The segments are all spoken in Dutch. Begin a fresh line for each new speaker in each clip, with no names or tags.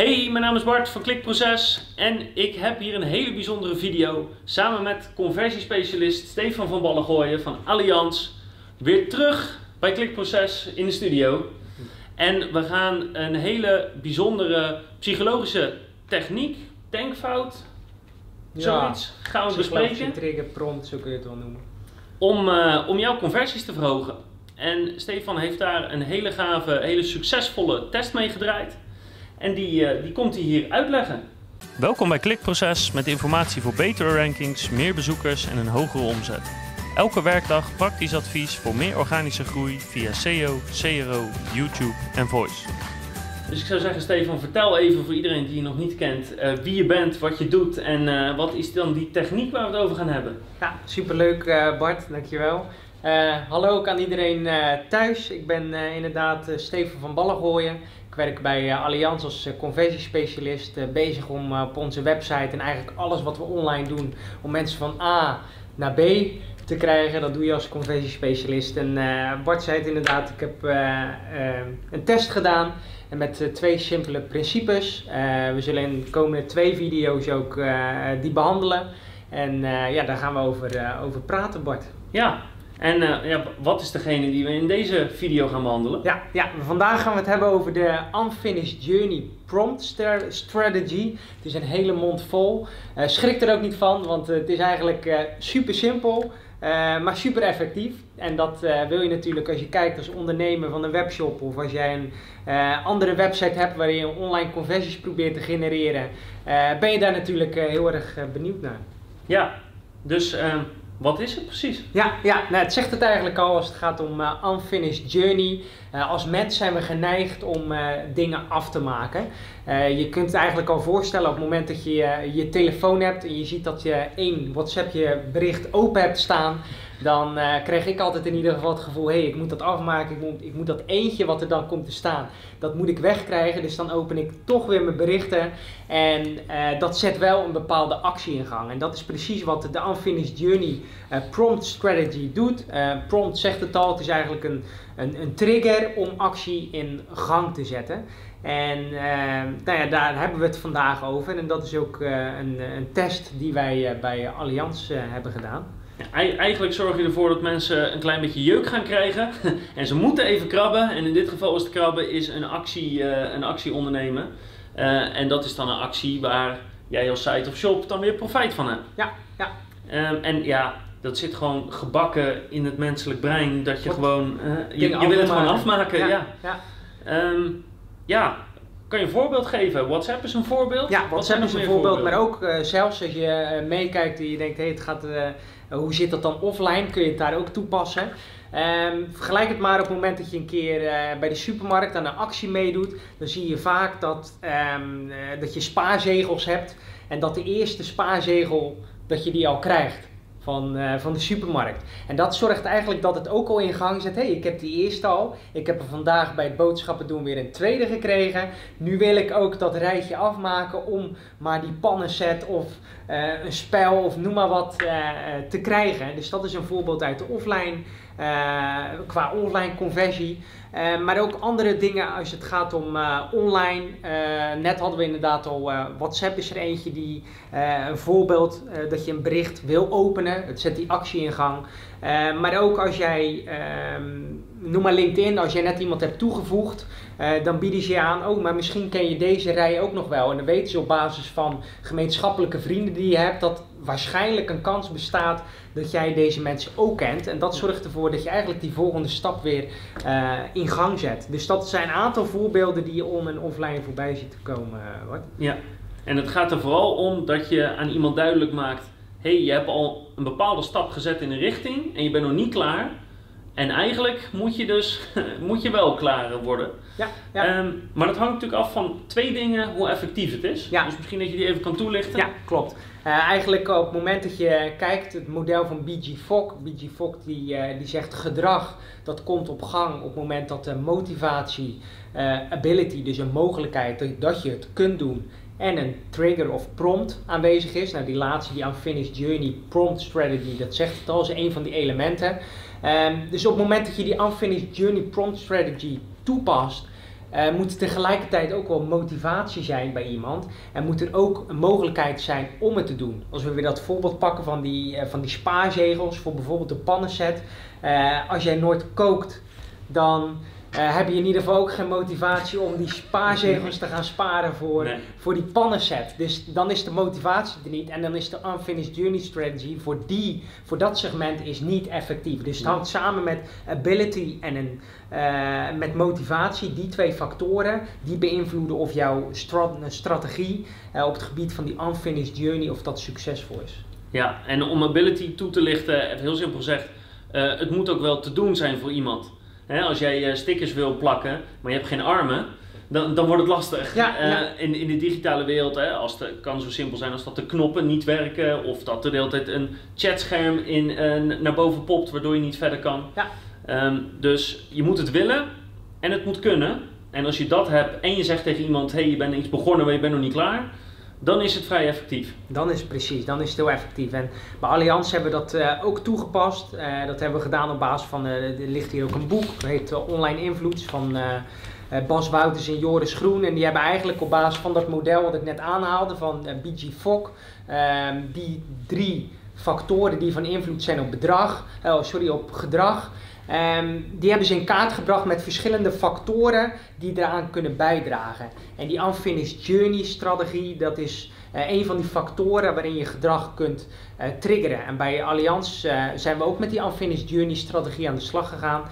Hey, mijn naam is Bart van Klikproces en ik heb hier een hele bijzondere video samen met conversiespecialist Stefan van Ballengooien van Allianz weer terug bij Klikproces in de studio. En we gaan een hele bijzondere psychologische techniek, denkfout, zoiets, gaan we bespreken
trigger, prompt, zo kun je het wel noemen.
om, eh, om jouw conversies te verhogen. En Stefan heeft daar een hele gave, hele succesvolle test mee gedraaid. En die, eh, die komt hij hier uitleggen. Welkom bij Klikproces met informatie voor betere rankings, meer bezoekers en een hogere omzet. Elke werkdag praktisch advies voor meer organische groei via SEO, CRO, YouTube en Voice. Dus ik zou zeggen, Stefan, vertel even voor iedereen die je nog niet kent eh, wie je bent, wat je doet en eh, wat is dan die techniek waar we het over gaan hebben.
Ja, superleuk eh, Bart, dankjewel. Eh hallo ook aan iedereen eh, thuis. Ik ben eh, inderdaad Steven van Ballengooien. Ik werk bij eh, Allianz als eh, conversiespecialist, eh, bezig om op onze website en eigenlijk alles wat we online doen, om mensen van A naar B te krijgen. Dat doe je als conversiespecialist. En Bart zei het inderdaad, ik heb een test gedaan. En met twee simpele principes. We zullen in de komende twee video's ook die behandelen. En ja, daar gaan we over, over praten, Bart.
Ja, en eh, ja, wat is degene die we in deze video gaan behandelen?
Ja, ja, vandaag gaan we het hebben over de Unfinished Journey Prompt Stra- Strategy. Het is een hele mond vol. Eh, schrik er ook niet van, want het is eigenlijk eh, super simpel, maar super effectief. En dat wil je natuurlijk als je kijkt als ondernemer van een webshop of als jij een andere website hebt waarin je online conversies probeert te genereren. ben je daar natuurlijk heel erg benieuwd naar.
Ja, dus eh, wat is het precies?
Ja, ja nou, het zegt het eigenlijk al als het gaat om eh, unfinished journey. Eh, als mens zijn we geneigd om eh, dingen af te maken. Je kunt het eigenlijk al voorstellen op het moment dat je je telefoon hebt en je ziet dat je één WhatsApp je bericht open hebt staan. Dan eh, krijg ik altijd in ieder geval het gevoel, hé, hey, ik moet dat afmaken, ik moet, ik moet dat eentje wat er dan komt te staan, dat moet ik wegkrijgen. Dus dan open ik toch weer mijn berichten en eh, dat zet wel een bepaalde actie in gang. En dat is precies wat de Unfinished Journey eh, Prompt Strategy doet. Prompt zegt het al, het is eigenlijk een, een, een trigger om actie in gang te zetten. En nou ja, daar hebben we het vandaag over. En dat is ook een, een test die wij bij Allianz hebben gedaan.
Ja, eigenlijk zorg je ervoor dat mensen een klein beetje jeuk gaan krijgen. en ze moeten even krabben. En in dit geval is het krabben is een actie, eh, een actie ondernemen. Eh, en dat is dan een actie waar jij als site of shop dan weer profijt van hebt.
Ja, ja.
Ehm, en ja, dat zit gewoon gebakken in het menselijk brein. Dat je gewoon, eh, je, je wil het gewoon
afmaken.
Ja.
ja. ja.
Ehm, ja, kan je een voorbeeld geven? WhatsApp is een voorbeeld.
Ja,
Wat
WhatsApp is een voorbeeld, maar ook zelfs als je meekijkt en je denkt, hey, het gaat, hoe zit dat dan offline, kun je het daar ook toepassen. Ehm, vergelijk het maar op het moment dat je een keer eh, bij de supermarkt aan een actie meedoet, dan zie je vaak dat, ehm, eh, dat je spaarzegels hebt en dat de eerste spaarzegel, dat je die al krijgt. Van, eh, van de supermarkt. En dat zorgt eigenlijk dat het ook al in gang zet. Hé, hey, ik heb die eerste al. Ik heb er vandaag bij het boodschappen doen weer een tweede gekregen. Nu wil ik ook dat rijtje afmaken om maar die pannenset of eh, een spel of noem maar wat eh, te krijgen. Dus dat is een voorbeeld uit de offline, qua online conversie. Eh, maar ook andere dingen als het gaat om eh, online. Eh, net hadden we inderdaad al, eh, WhatsApp is er eentje die eh, een voorbeeld eh, dat je een bericht wil openen. Het zet die actie in gang. Eh, maar ook als jij, ehm, noem maar LinkedIn, als jij net iemand hebt toegevoegd, eh, dan bieden ze je aan, oh, maar misschien ken je deze rij ook nog wel. En dan weten ze op basis van gemeenschappelijke vrienden die je hebt, dat waarschijnlijk een kans bestaat dat jij deze mensen ook kent. En dat zorgt ervoor dat je eigenlijk die volgende stap weer eh, in gang zet. Dus dat zijn een aantal voorbeelden die je on- en offline voorbij ziet komen. eh, Bart.
Ja, en het gaat er vooral om dat je aan iemand duidelijk maakt: hé, hey, je hebt al een bepaalde stap gezet in een richting en je bent nog niet klaar. En eigenlijk moet je dus moet je wel klaar worden.
Ja, ja.
Ehm, maar dat hangt natuurlijk af van twee dingen, hoe effectief het is.
Ja.
Dus misschien dat je die even kan toelichten.
Ja, klopt. Eh, eigenlijk op het moment dat je kijkt, het model van B.G. Fogg, B.G. Fogg die, eh, die zegt gedrag, dat komt op gang op het moment dat de motivatie, eh, ability, dus een mogelijkheid dat, dat je het kunt doen en een trigger of prompt aanwezig is. Nou, die laatste, die Unfinished Journey Prompt Strategy, dat zegt het al, is een van die elementen. Ehm, dus op het moment dat je die Unfinished Journey Prompt Strategy toepast, uh, moet er tegelijkertijd ook wel motivatie zijn bij iemand. En moet er ook een mogelijkheid zijn om het te doen. Als we weer dat voorbeeld pakken van die, uh, van die spaarzegels voor bijvoorbeeld de pannenset. Uh, als jij nooit kookt, dan uh, heb je in ieder geval ook geen motivatie om die spaarzegels te gaan sparen voor, voor die pannenset. Dus dan is de motivatie er niet en dan is de unfinished journey strategy voor, die, voor dat segment is niet effectief. Dus het hangt samen met ability en een, uh, met motivatie, die twee factoren, die beïnvloeden of jouw strat strategie uh, op het gebied van die unfinished journey, of dat succesvol is.
Ja, en om ability toe te lichten, heel simpel gezegd, het moet ook wel te doen zijn voor iemand. Hè, als jij uh, stickers wil plakken, maar je hebt geen armen, dan, dan wordt het lastig.
Ja,
uh,
ja.
In, in de digitale wereld, hè, als het kan zo simpel zijn als dat de knoppen niet werken of dat er de hele tijd een chatscherm in, uh, naar boven popt waardoor je niet verder kan.
Ja.
Um, dus je moet het willen en het moet kunnen. En als je dat hebt en je zegt tegen iemand, hé hey, je bent iets begonnen maar je bent nog niet klaar, dan is het vrij effectief.
Dan is het precies, dan is het heel effectief. En bij Allianz hebben we dat uh, ook toegepast. Uh, dat hebben we gedaan op basis van, uh, er ligt hier ook een boek, dat heet Online Invloeds van Bas Wouters en Joris Groen. En die hebben eigenlijk op basis van dat model wat ik net aanhaalde van BG Fogg, ehm, die drie factoren die van invloed zijn op bedrag, oh, sorry, op gedrag. Um, die hebben ze in kaart gebracht met verschillende factoren die eraan kunnen bijdragen. En die unfinished journey strategie, dat is uh, een van die factoren waarin je gedrag kunt uh, triggeren. En bij Allianz uh, zijn we ook met die unfinished journey strategie aan de slag gegaan.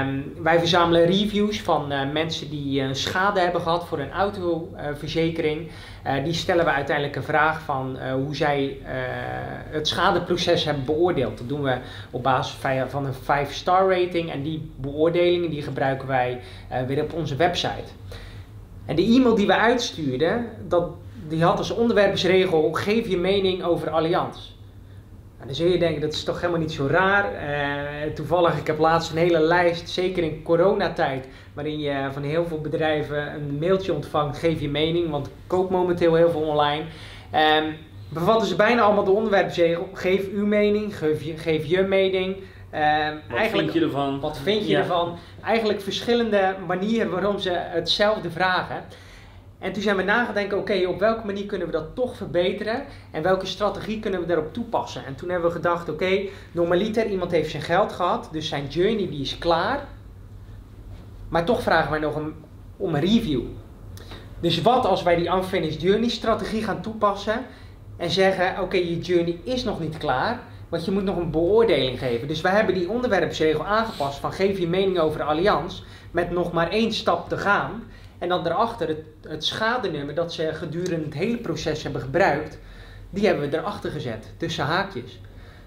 Um, wij verzamelen reviews van mensen die schade hebben gehad voor een autoverzekering. die stellen we uiteindelijk een vraag van hoe zij het schadeproces hebben beoordeeld. Dat doen we op basis van een 5-star rating. En die beoordelingen die gebruiken wij weer op onze website. En de e-mail die we uitstuurden, dat, die had als onderwerpsregel: geef je mening over Allianz. En dan zul je denken, dat is toch helemaal niet zo raar. Uh, toevallig, ik heb laatst een hele lijst, zeker in coronatijd, waarin je van heel veel bedrijven een mailtje ontvangt, geef je mening, want ik koop momenteel heel veel online. Um, bevatten ze bijna allemaal de onderwerpsregel, geef uw mening, geef je, geef je mening.
Um, wat vind je ervan?
Wat vind je ja. ervan? Eigenlijk verschillende manieren waarom ze hetzelfde vragen. En toen zijn we nagedenken, oké, okay, op welke manier kunnen we dat toch verbeteren? En welke strategie kunnen we daarop toepassen? En toen hebben we gedacht, oké, okay, normaliter, iemand heeft zijn geld gehad, dus zijn journey die is klaar. Maar toch vragen wij nog een, om een review. Dus wat als wij die unfinished journey strategie gaan toepassen en zeggen, oké, okay, je journey is nog niet klaar, want je moet nog een beoordeling geven. Dus wij hebben die onderwerpsregel aangepast van geef je mening over de Allianz met nog maar één stap te gaan. En dan daarachter het, het schadenummer dat ze gedurende het hele proces hebben gebruikt, die hebben we erachter gezet, tussen haakjes.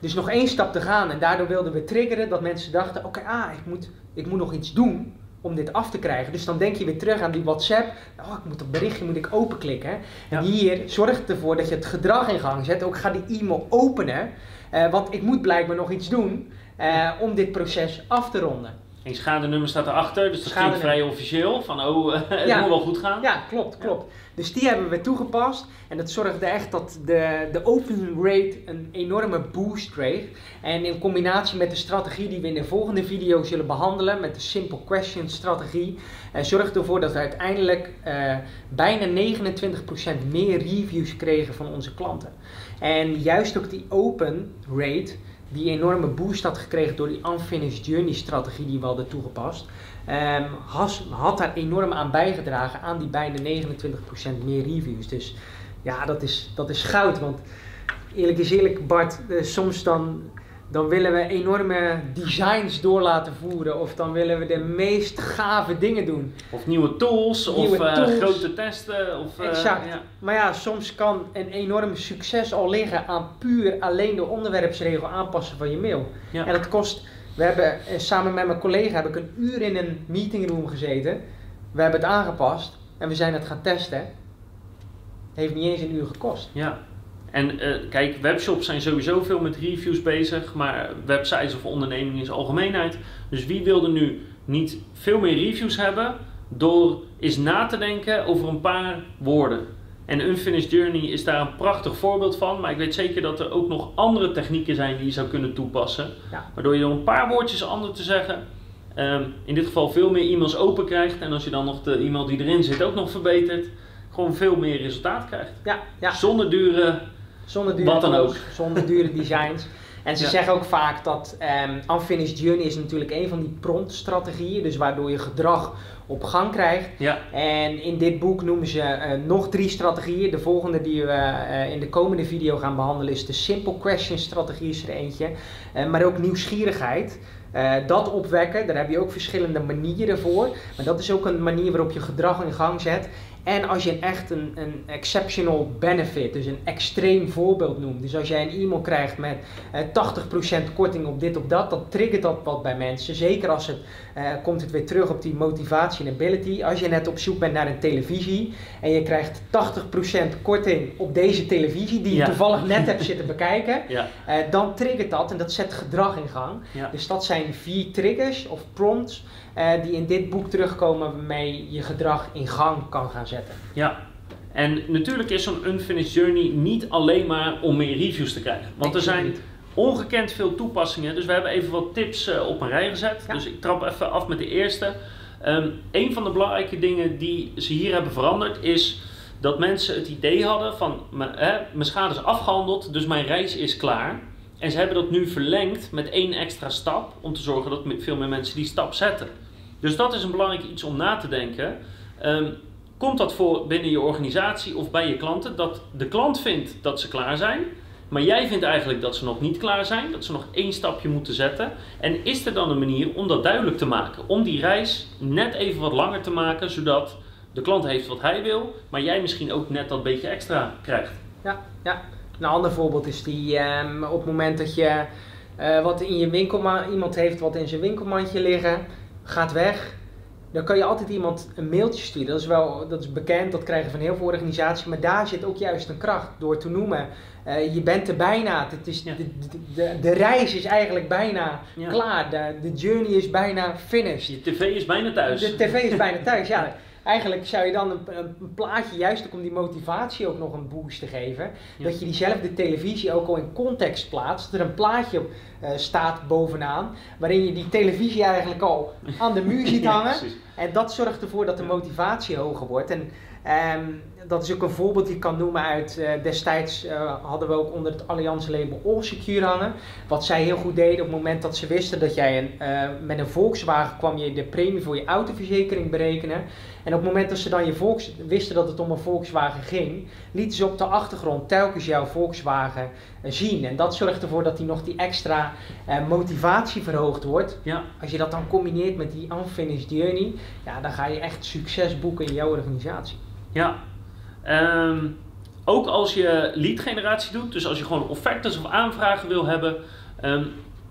Dus nog één stap te gaan en daardoor wilden we triggeren dat mensen dachten, oké, okay, ah, ik moet, ik moet nog iets doen om dit af te krijgen. Dus dan denk je weer terug aan die WhatsApp. Oh, ik moet dat berichtje moet ik openklikken. Ja. En hier zorgt ervoor dat je het gedrag in gang zet. Ook ga die e-mail openen. Uh, want ik moet blijkbaar nog iets doen uh, om dit proces af te ronden.
En schadenummer staat erachter, dus dat klinkt vrij officieel. Van oh, het ja. moet wel goed gaan.
Ja, klopt, klopt. Ja. Dus die hebben we toegepast. En dat zorgde echt dat de, de open rate een enorme boost kreeg. En in combinatie met de strategie die we in de volgende video zullen behandelen, met de Simple Question strategie, uh, zorgde ervoor dat we uiteindelijk uh, bijna 29% meer reviews kregen van onze klanten. En juist ook die open rate die enorme boost had gekregen door die unfinished journey strategie die we hadden toegepast, um, had daar enorm aan bijgedragen aan die bijna 29% meer reviews. Dus ja, dat is, dat is goud. Want eerlijk is eerlijk, Bart, uh, soms dan, dan willen we enorme designs door laten voeren. Of dan willen we de meest gave dingen doen.
Of nieuwe tools, nieuwe of uh, tools. grote testen. Of,
uh, exact. Ja. Maar ja, soms kan een enorm succes al liggen aan puur alleen de onderwerpsregel aanpassen van je mail. Ja. En dat kost... We hebben samen met mijn collega heb ik een uur in een meetingroom gezeten. We hebben het aangepast en we zijn het gaan testen. Het heeft niet eens een uur gekost.
Ja. En uh, kijk, webshops zijn sowieso veel met reviews bezig, maar websites of ondernemingen is algemeenheid. Dus wie wilde nu niet veel meer reviews hebben door eens na te denken over een paar woorden? En Unfinished Journey is daar een prachtig voorbeeld van, maar ik weet zeker dat er ook nog andere technieken zijn die je zou kunnen toepassen.
Ja.
Waardoor je door een paar woordjes anders te zeggen Ehm, in dit geval veel meer e-mails open krijgt. En als je dan nog de e-mail die erin zit ook nog verbetert, gewoon veel meer resultaat krijgt.
Ja, ja.
Zonder dure,
zonder dure
wat dan
tools,
ook.
Zonder dure designs. En ze
Ja.
zeggen ook vaak dat ehm Unfinished Journey is natuurlijk een van die prompt-strategieën, dus waardoor je gedrag op gang krijgt.
Ja,
En in dit boek noemen ze eh, nog drie strategieën. De volgende die we eh, in de komende video gaan behandelen is de Simple Question strategie is er eentje. Eh, maar ook nieuwsgierigheid. Dat opwekken, daar heb je ook verschillende manieren voor. Maar dat is ook een manier waarop je gedrag in gang zet. En als je echt een, een exceptional benefit, dus een extreem voorbeeld noemt. Dus als jij een e-mail krijgt met eh 80% korting op dit of dat, dan triggert dat wat bij mensen. Zeker als het, eh, komt het weer terug op die motivatie en ability. Als je net op zoek bent naar een televisie en je krijgt 80% korting op deze televisie, die je
Ja.
toevallig net hebt zitten bekijken.
ja,
eh, dan triggert dat en dat zet gedrag in gang.
ja.
Dus dat zijn vier triggers of prompts eh, die in dit boek terugkomen waarmee je gedrag in gang kan gaan zetten.
Ja, en natuurlijk is zo'n unfinished journey niet alleen maar om meer reviews te krijgen. Want er zijn ongekend veel toepassingen. Dus we hebben even wat tips eh, op een rij gezet.
Ja.
Dus ik trap even af met de eerste. Ehm een van de belangrijke dingen die ze hier hebben veranderd is dat mensen het idee hadden van "M- hè, mijn schade is afgehandeld, dus mijn reis is klaar. En ze hebben dat nu verlengd met één extra stap om te zorgen dat veel meer mensen die stap zetten. Dus dat is een belangrijk iets om na te denken. Ehm, komt dat voor binnen je organisatie of bij je klanten dat de klant vindt dat ze klaar zijn, maar jij vindt eigenlijk dat ze nog niet klaar zijn, dat ze nog één stapje moeten zetten? En is er dan een manier om dat duidelijk te maken? Om die reis net even wat langer te maken, zodat de klant heeft wat hij wil, maar jij misschien ook net dat beetje extra krijgt.
Ja, ja. Een ander voorbeeld is die ehm, op het moment dat je eh, wat in je winkelma iemand heeft wat in zijn winkelmandje liggen, gaat weg. Dan kan je altijd iemand een mailtje sturen. Dat is wel dat is bekend, dat krijgen van heel veel organisaties. Maar daar zit ook juist een kracht door te noemen. eh, je bent er bijna. Het is,
Ja.
de, de, de, de reis is eigenlijk bijna
Ja.
klaar. De, de journey is bijna finished.
Je tv is bijna thuis.
De tv is bijna thuis, ja. Eigenlijk zou je dan een, een, plaatje, juist ook om die motivatie ook nog een boost te geven,
Ja.
dat je diezelfde televisie ook al in context plaatst. Dat er een plaatje op eh, staat bovenaan, waarin je die televisie eigenlijk al aan de muur ziet hangen.
precies.
En dat zorgt ervoor dat de motivatie hoger wordt. En ehm, dat is ook een voorbeeld die ik kan noemen uit eh, destijds eh, hadden we ook onder het Allianz label All Secure hangen. Wat zij heel goed deden op het moment dat ze wisten dat jij een, eh, met een Volkswagen kwam je de premie voor je autoverzekering berekenen. En op het moment dat ze dan je Volks, wisten dat het om een Volkswagen ging, lieten ze op de achtergrond telkens jouw Volkswagen zien. En dat zorgt ervoor dat die nog die extra motivatie verhoogd wordt.
Ja,
Als je dat dan combineert met die unfinished journey, ja, dan ga je echt succes boeken in jouw organisatie.
ja. Ehm, ook als je lead generatie doet, dus als je gewoon offertes of aanvragen wil hebben. ehm,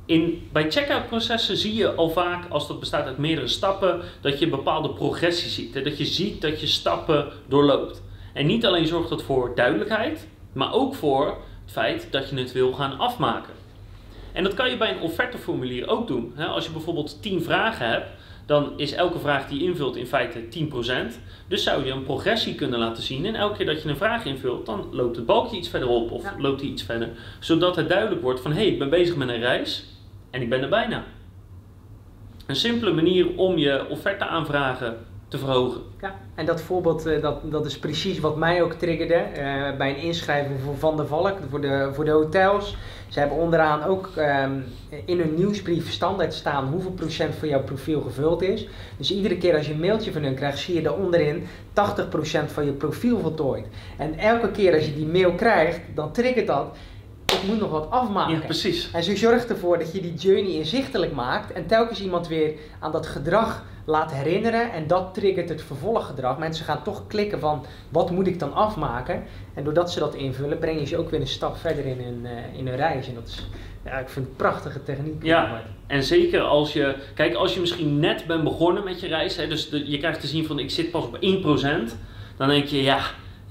in, bij checkout processen zie je al vaak, als dat bestaat uit meerdere stappen, dat je een bepaalde progressie ziet. Dat je ziet dat je stappen doorloopt. En niet alleen zorgt dat voor duidelijkheid, maar ook voor het feit dat je het wil gaan afmaken. En dat kan je bij een offerteformulier ook doen. Als je bijvoorbeeld 10 vragen hebt, dan is elke vraag die je invult in feite 10%. Dus zou je een progressie kunnen laten zien. En elke keer dat je een vraag invult, dan loopt het balkje iets verder op of
Ja.
loopt hij iets verder. Zodat het duidelijk wordt van hé, hey, ik ben bezig met een reis en ik ben er bijna. Een simpele manier om je offerte aanvragen verhogen.
Ja, en dat voorbeeld eh, dat, dat is precies wat mij ook triggerde eh, bij een inschrijving voor Van der Valk, voor de, voor de hotels. Ze hebben onderaan ook ehm, in hun nieuwsbrief standaard staan hoeveel procent van jouw profiel gevuld is. Dus iedere keer als je een mailtje van hun krijgt, zie je daar onderin 80% van je profiel voltooid. En elke keer als je die mail krijgt, dan triggert dat, ik moet nog wat afmaken.
Ja, precies.
En zo zorgt ervoor dat je die journey inzichtelijk maakt en telkens iemand weer aan dat gedrag laat herinneren en dat triggert het vervolggedrag. Mensen gaan toch klikken van wat moet ik dan afmaken en doordat ze dat invullen breng je ze ook weer een stap verder in hun, eh, in hun reis en dat is, ja, ik vind het een prachtige techniek.
Ja, en zeker als je, kijk, als je misschien net bent begonnen met je reis, hè, dus de- je krijgt te zien van ik zit pas op 1%, dan denk je ja,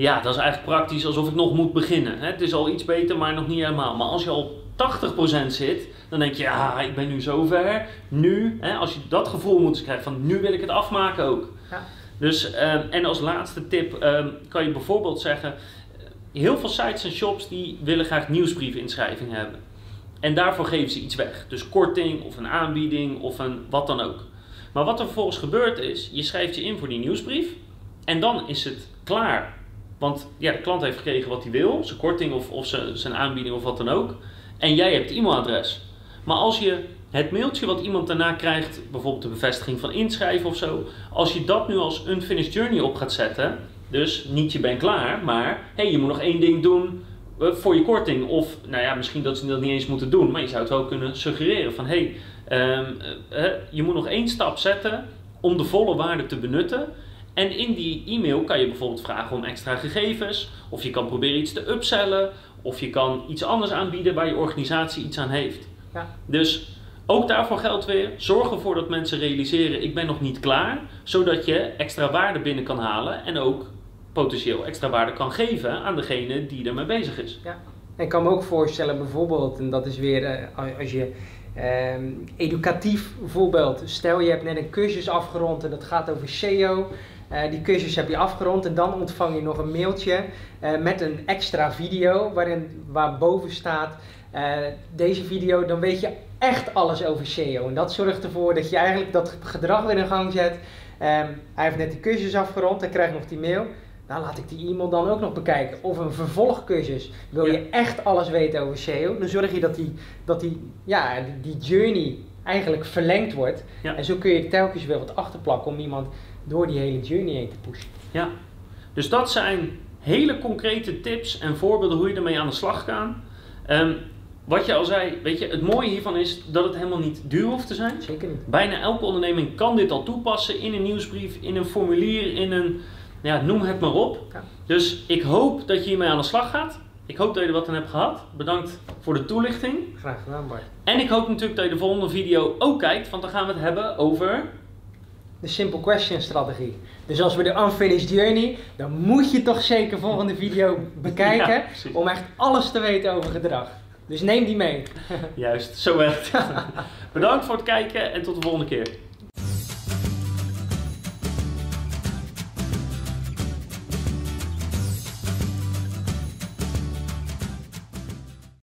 ja, dat is eigenlijk praktisch alsof ik nog moet beginnen. Hè. Het is al iets beter, maar nog niet helemaal. Maar als je al 80% zit, dan denk je ja, ik ben nu zover. Nu, hè, als je dat gevoel moet krijgen van nu wil ik het afmaken ook.
Ja.
Dus, ehm, en als laatste tip ehm, kan je bijvoorbeeld zeggen, eh, heel veel sites en shops die willen graag nieuwsbriefinschrijving hebben. En daarvoor geven ze iets weg. Dus korting of een aanbieding of een wat dan ook. Maar wat er vervolgens gebeurt is, je schrijft je in voor die nieuwsbrief en dan is het klaar. Want ja, de klant heeft gekregen wat hij wil, zijn korting of, of zijn, aanbieding of wat dan ook. En jij hebt e-mailadres. Maar als je het mailtje wat iemand daarna krijgt, bijvoorbeeld de bevestiging van inschrijven of zo, als je dat nu als unfinished journey op gaat zetten, dus niet je bent klaar, maar hey, je moet nog één ding doen eh, voor je korting. Of nou ja, misschien dat ze dat niet eens moeten doen, maar je zou het wel kunnen suggereren van hey, um, uh, je moet nog één stap zetten om de volle waarde te benutten. En in die e-mail kan je bijvoorbeeld vragen om extra gegevens, of je kan proberen iets te upsellen, of je kan iets anders aanbieden waar je organisatie iets aan heeft. Ja. Dus ook daarvoor geldt weer, zorg ervoor dat mensen realiseren, ik ben nog niet klaar, zodat je extra waarde binnen kan halen en ook potentieel extra waarde kan geven aan degene die ermee bezig is.
Ja. En ik kan me ook voorstellen bijvoorbeeld, en dat is weer uh, als je um, educatief voorbeeld, stel je hebt net een cursus afgerond en dat gaat over SEO. Uh, die cursus heb je afgerond en dan ontvang je nog een mailtje uh, met een extra video waarin, waar boven staat deze video, dan weet je echt alles over SEO. En dat zorgt ervoor dat je eigenlijk dat gedrag weer in gang zet. Um, hij heeft net die cursus afgerond, hij krijgt nog die mail. Nou, laat ik die e-mail dan ook nog bekijken. Of een vervolgcursus. Wil je echt alles weten over SEO, dan zorg je dat die, dat die, ja, die, journey eigenlijk verlengd wordt. En zo kun je telkens weer wat achterplakken om iemand door die hele journey heen te pushen.
Ja, dus dat zijn hele concrete tips en voorbeelden hoe je ermee aan de slag kan. Um, wat je al zei, weet je, het mooie hiervan is dat het helemaal niet duur hoeft te zijn.
Zeker niet.
Bijna elke onderneming kan dit al toepassen in een nieuwsbrief, in een formulier, in een, ja, noem het maar op. Ja. Dus ik hoop dat je hiermee aan de slag gaat. Ik hoop dat je er wat aan hebt gehad. Bedankt voor de toelichting.
Graag gedaan, Bart.
En ik hoop natuurlijk dat je de volgende video ook kijkt, want dan gaan we het hebben over...
De Simple Question strategie. Dus als we de Unfinished Journey, dan moet je toch zeker de volgende video bekijken om echt alles te weten over gedrag. Dus neem die mee.
Juist, zo werkt het. Bedankt voor het kijken en tot de volgende keer.